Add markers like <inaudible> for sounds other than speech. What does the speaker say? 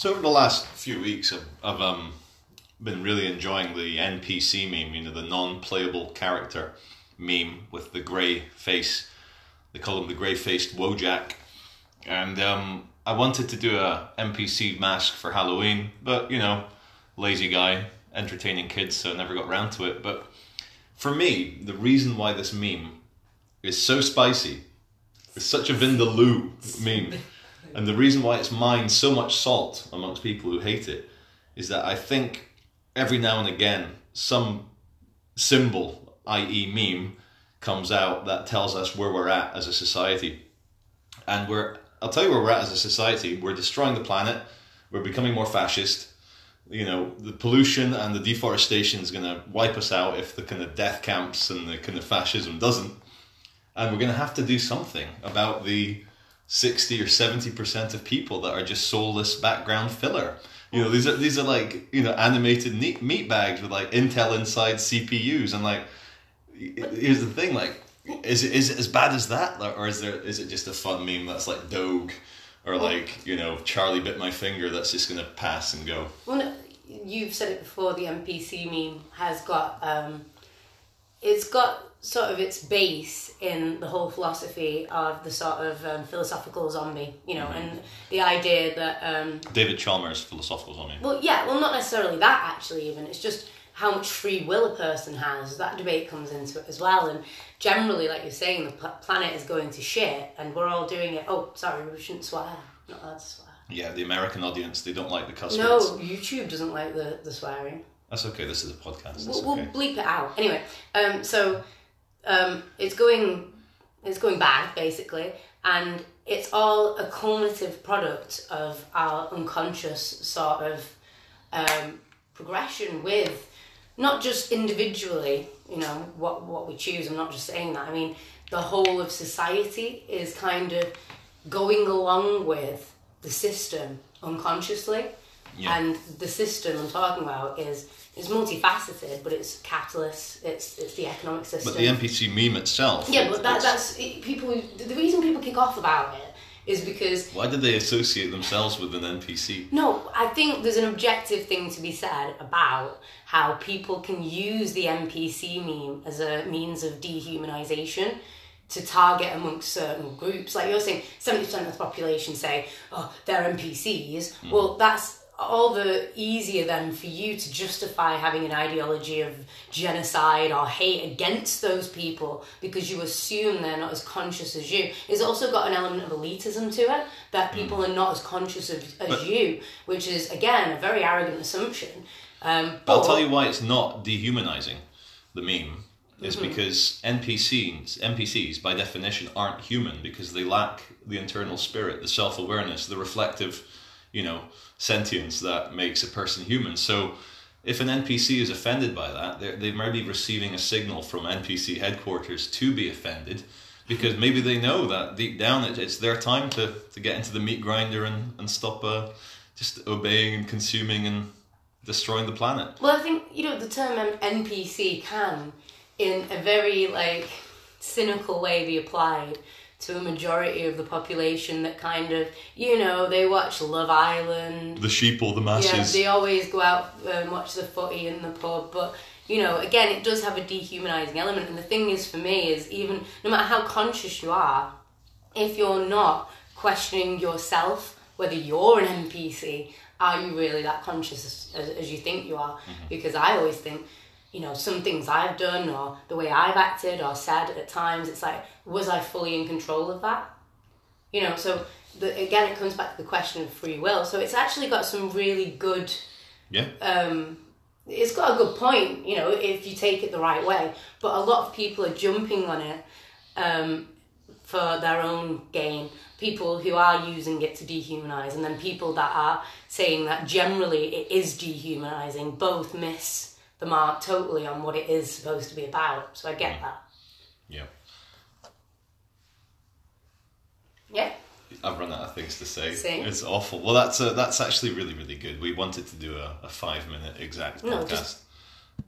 So over the last few weeks, I've, I've um, been really enjoying the NPC meme, you know, the non-playable character meme with the grey face. They call him the grey-faced Wojak. And um, I wanted to do a NPC mask for Halloween, but you know, lazy guy, entertaining kids, so I never got round to it. But for me, the reason why this meme is so spicy, it's such a Vindaloo meme, <laughs> and the reason why it's mined so much salt amongst people who hate it is that I think every now and again some symbol, i.e., meme, comes out that tells us where we're at as a society. And we're, I'll tell you where we're at as a society. We're destroying the planet. We're becoming more fascist. You know, the pollution and the deforestation is going to wipe us out if the kind of death camps and the kind of fascism doesn't. And we're going to have to do something about the 60 or 70% of people that are just soulless background filler. You know, these are these are like you know animated meat, meat bags with like Intel inside CPUs, and like here's the thing, like is it is it as bad as that, or is there is it just a fun meme that's like Doge, or like you know Charlie bit my finger that's just gonna pass and go. Well, no, you've said it before. The NPC meme has got um, it's got sort of its base in the whole philosophy of the sort of um, philosophical zombie, you know, and the idea that. Um, David Chalmers, philosophical zombie. well, yeah, well, not necessarily that actually, even. It's just how much free will a person has. That debate comes into it as well. And generally, like you're saying, the pl- planet is going to shit, and we're all doing it. Oh, sorry, we shouldn't swear. Not allowed to swear. Yeah, the American audience they don't like the cuss No, words. YouTube doesn't like the, the swearing. That's okay. This is a podcast. We'll, okay. we'll bleep it out. Anyway, um, so um, it's going it's going bad basically, and it's all a cumulative product of our unconscious sort of um, progression with not just individually, you know, what what we choose. I'm not just saying that. I mean, the whole of society is kind of going along with the system unconsciously. Yeah. And the system I'm talking about is is multifaceted, but it's capitalist. It's it's the economic system. But the NPC meme itself. yeah, but that, that's people. The reason people kick off about it is because Why did they associate themselves with an NPC? no, I think there's an objective thing to be said about how people can use the NPC meme as a means of dehumanization to target amongst certain groups. Like you're saying, 70% of the population say, oh, they're NPCs. Hmm. Well, that's all the easier then for you to justify having an ideology of genocide or hate against those people because you assume they're not as conscious as you. It's also got an element of elitism to it that people are not as conscious of, as you, which is again a very arrogant assumption. Um, But I'll tell you why it's not dehumanizing the meme is Mm-hmm. because NPCs NPCs by definition aren't human because they lack the internal spirit, the self awareness, the reflective, you know, sentience that makes a person human. So if an NPC is offended by that, they might be receiving a signal from NPC headquarters to be offended because maybe they know that deep down it, it's their time to, to get into the meat grinder and, and stop uh, just obeying and consuming and destroying the planet. Well, I think you know the term NPC can, in a very like cynical way, be applied to a majority of the population that kind of you know they watch Love Island. The sheep or the masses. Yeah, they always go out and watch the footy in the pub, but you know, again, it does have a dehumanizing element. And the thing is, for me, is even no matter how conscious you are, if you're not questioning yourself, whether you're an NPC, are you really that conscious as, as you think you are? Mm-hmm. Because I always think, you know, some things I've done or the way I've acted or said at times, it's like, was I fully in control of that? You know, so the, again, it comes back to the question of free will. So it's actually got some really good yeah. um, it's got a good point, you know, if you take it the right way. But a lot of people are jumping on it um, for their own gain. People who are using it to dehumanize, and then people that are saying that generally it is dehumanizing, both miss the mark totally on what it is supposed to be about. So I get mm. that. Yeah. Yeah. I've run out of things to say. Same. It's awful. Well, that's a, that's actually really really good. We wanted to do a, a five minute exact No, podcast.